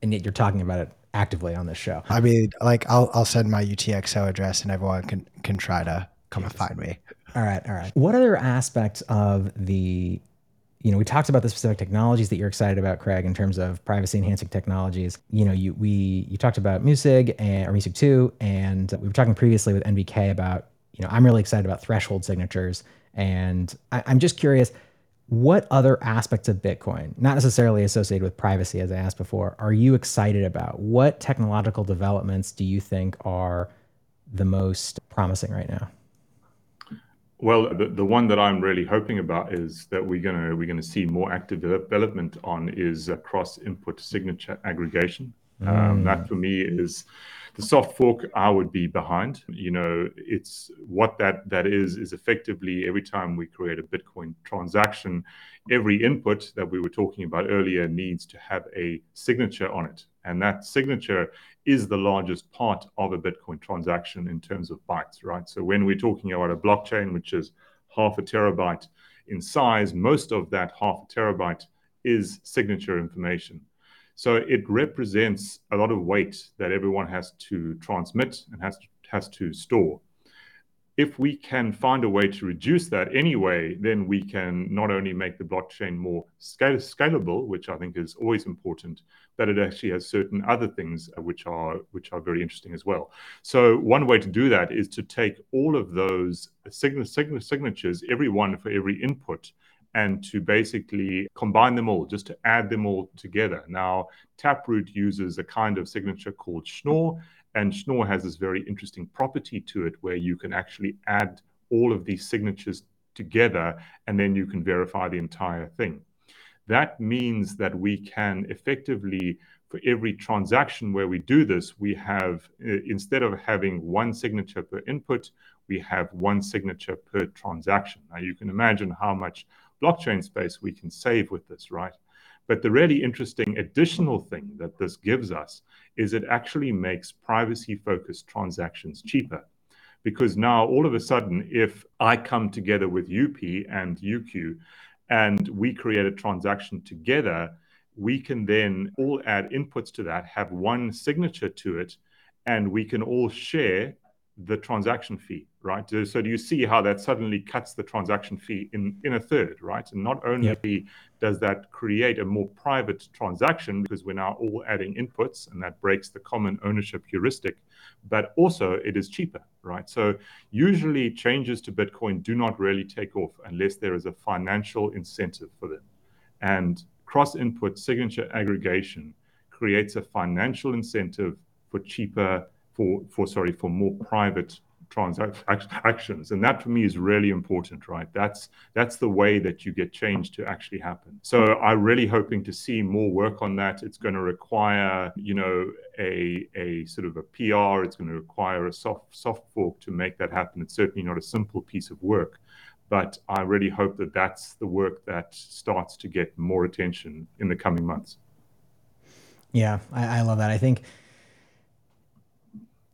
And yet, you're talking about it actively on this show. I mean, like I'll I'll send my UTXO address and everyone can can try to come and find me. All right, all right. What other aspects of the you know, we talked about the specific technologies that you're excited about, Craig, in terms of privacy enhancing technologies. You know, you we you talked about Musig and or Musig two, and we were talking previously with NVK about, you know, I'm really excited about threshold signatures, and I, I'm just curious, what other aspects of Bitcoin, not necessarily associated with privacy, as I asked before, are you excited about? What technological developments do you think are the most promising right now? Well, the, the one that I'm really hoping about is that we're gonna we're gonna see more active development on is cross input signature aggregation. Mm. Um, that for me is the soft fork I would be behind. You know, it's what that that is is effectively every time we create a Bitcoin transaction, every input that we were talking about earlier needs to have a signature on it, and that signature is the largest part of a Bitcoin transaction in terms of bytes, right? So when we're talking about a blockchain, which is half a terabyte in size, most of that half a terabyte is signature information. So it represents a lot of weight that everyone has to transmit and has to, has to store if we can find a way to reduce that anyway, then we can not only make the blockchain more scale- scalable, which I think is always important, but it actually has certain other things uh, which are which are very interesting as well. So one way to do that is to take all of those sign- sign- signatures, every one for every input, and to basically combine them all, just to add them all together. Now, Taproot uses a kind of signature called Schnorr, and Schnorr has this very interesting property to it where you can actually add all of these signatures together and then you can verify the entire thing. That means that we can effectively, for every transaction where we do this, we have, instead of having one signature per input, we have one signature per transaction. Now you can imagine how much blockchain space we can save with this, right? But the really interesting additional thing that this gives us is it actually makes privacy focused transactions cheaper. Because now, all of a sudden, if I come together with UP and UQ and we create a transaction together, we can then all add inputs to that, have one signature to it, and we can all share the transaction fee, right? So do you see how that suddenly cuts the transaction fee in, in a third, right? And not only yep. does that create a more private transaction because we're now all adding inputs and that breaks the common ownership heuristic, but also it is cheaper, right? So usually changes to Bitcoin do not really take off unless there is a financial incentive for them. And cross input signature aggregation creates a financial incentive for cheaper for for sorry for more private transactions and that for me is really important right? That's that's the way that you get change to actually happen. So i'm really hoping to see more work on that. It's going to require you know a a sort of a pr it's going to require a soft soft fork to make that happen. It's certainly not a simple piece of work But I really hope that that's the work that starts to get more attention in the coming months. Yeah, I, I love that. I think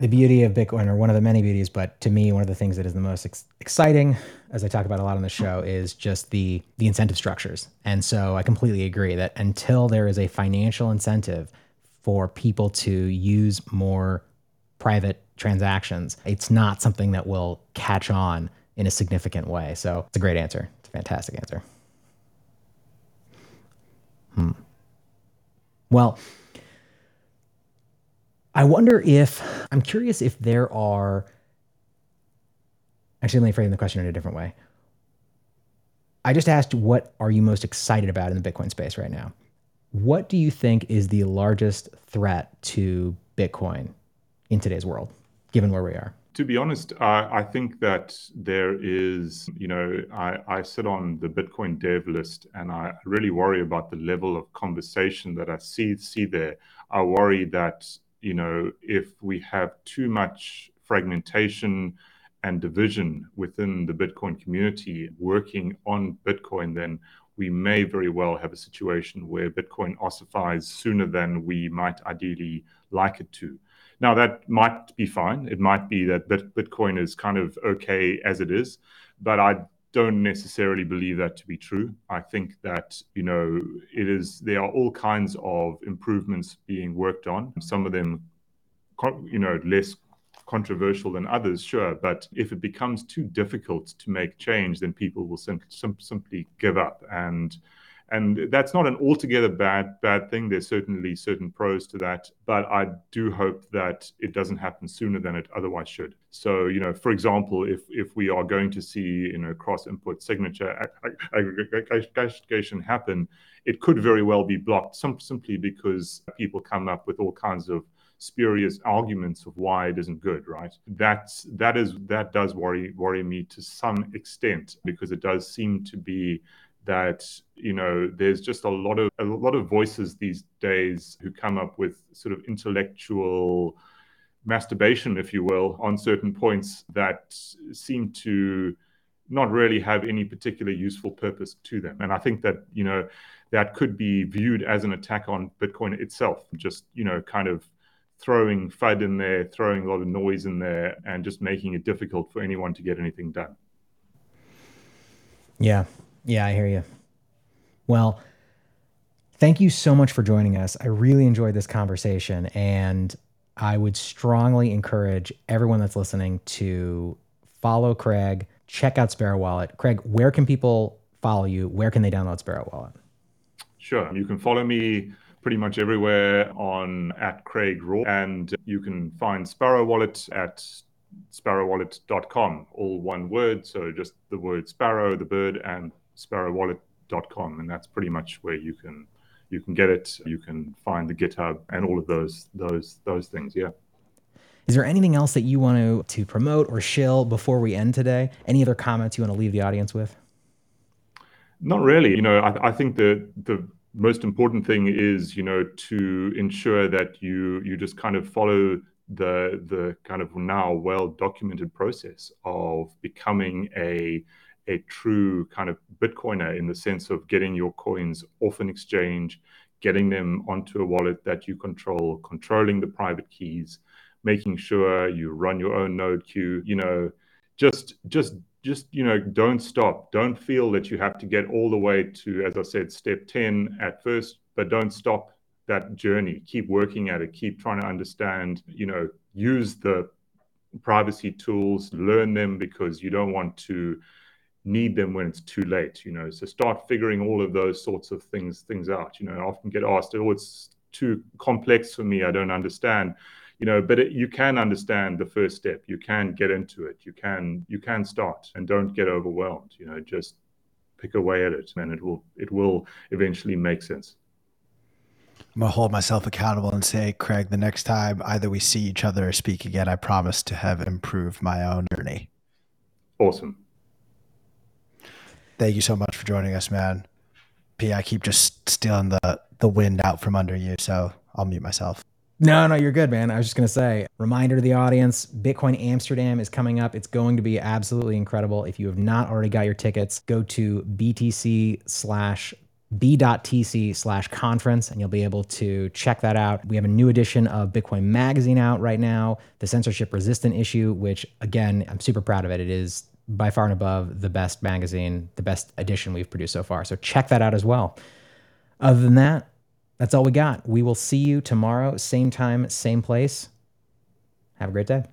the beauty of Bitcoin, or one of the many beauties, but to me, one of the things that is the most ex- exciting, as I talk about a lot on the show, is just the the incentive structures. And so I completely agree that until there is a financial incentive for people to use more private transactions, it's not something that will catch on in a significant way. So it's a great answer. It's a fantastic answer. Hmm. Well, I wonder if I'm curious if there are. Actually, let me frame the question in a different way. I just asked, what are you most excited about in the Bitcoin space right now? What do you think is the largest threat to Bitcoin in today's world, given where we are? To be honest, uh, I think that there is, you know, I, I sit on the Bitcoin dev list and I really worry about the level of conversation that I see see there. I worry that you know, if we have too much fragmentation and division within the Bitcoin community working on Bitcoin, then we may very well have a situation where Bitcoin ossifies sooner than we might ideally like it to. Now, that might be fine. It might be that Bitcoin is kind of okay as it is, but I don't necessarily believe that to be true. I think that, you know, it is, there are all kinds of improvements being worked on. Some of them, you know, less controversial than others, sure. But if it becomes too difficult to make change, then people will sim- sim- simply give up. And and that's not an altogether bad bad thing. There's certainly certain pros to that, but I do hope that it doesn't happen sooner than it otherwise should. So, you know, for example, if if we are going to see you know cross input signature aggregation happen, it could very well be blocked sim- simply because people come up with all kinds of spurious arguments of why it isn't good right that's that is that does worry worry me to some extent because it does seem to be that you know there's just a lot of a lot of voices these days who come up with sort of intellectual masturbation if you will on certain points that seem to not really have any particular useful purpose to them. And i think that you know that could be viewed as an attack on bitcoin itself just you know kind of throwing fud in there throwing a lot of noise in there and just making it difficult for anyone to get anything done. Yeah yeah, I hear you. Well, thank you so much for joining us. I really enjoyed this conversation, and I would strongly encourage everyone that's listening to follow Craig, check out Sparrow Wallet. Craig, where can people follow you? Where can they download Sparrow Wallet? Sure. You can follow me pretty much everywhere on at Craig Raw, and you can find Sparrow Wallet at sparrowwallet.com, all one word. So just the word sparrow, the bird, and sparrowwallet.com, and that's pretty much where you can you can get it. You can find the GitHub and all of those those those things. Yeah. Is there anything else that you want to to promote or shill before we end today? Any other comments you want to leave the audience with? Not really. You know, I, I think the the most important thing is you know to ensure that you you just kind of follow the the kind of now well documented process of becoming a a true kind of Bitcoiner in the sense of getting your coins off an exchange, getting them onto a wallet that you control, controlling the private keys, making sure you run your own node queue, you know, just just just you know don't stop. Don't feel that you have to get all the way to as i said step 10 at first but don't stop that journey. Keep working at it. Keep trying to understand you know use the privacy tools learn them because you don't want to need them when it's too late you know? So start figuring all of those sorts of things things out you know? I often get asked oh it's too complex for me i don't understand you know? But it, you can understand the first step you can get into it you can you can start and don't get overwhelmed you know? Just pick away at it and it will it will eventually make sense. I'm gonna hold myself accountable and say, Craig, the next time either we see each other or speak again, I promise to have improved my own journey. Awesome. Thank you so much for joining us, man. P, I keep just stealing the the wind out from under you, so I'll mute myself. No, no, you're good, man. I was just going to say, reminder to the audience Bitcoin Amsterdam is coming up. It's going to be absolutely incredible. If you have not already got your tickets, go to BTC slash b.tc slash conference and you'll be able to check that out. We have a new edition of Bitcoin Magazine out right now, the censorship resistant issue, which again, I'm super proud of it. It is by far and above the best magazine, the best edition we've produced so far. So check that out as well. Other than that, that's all we got. We will see you tomorrow, same time, same place. Have a great day.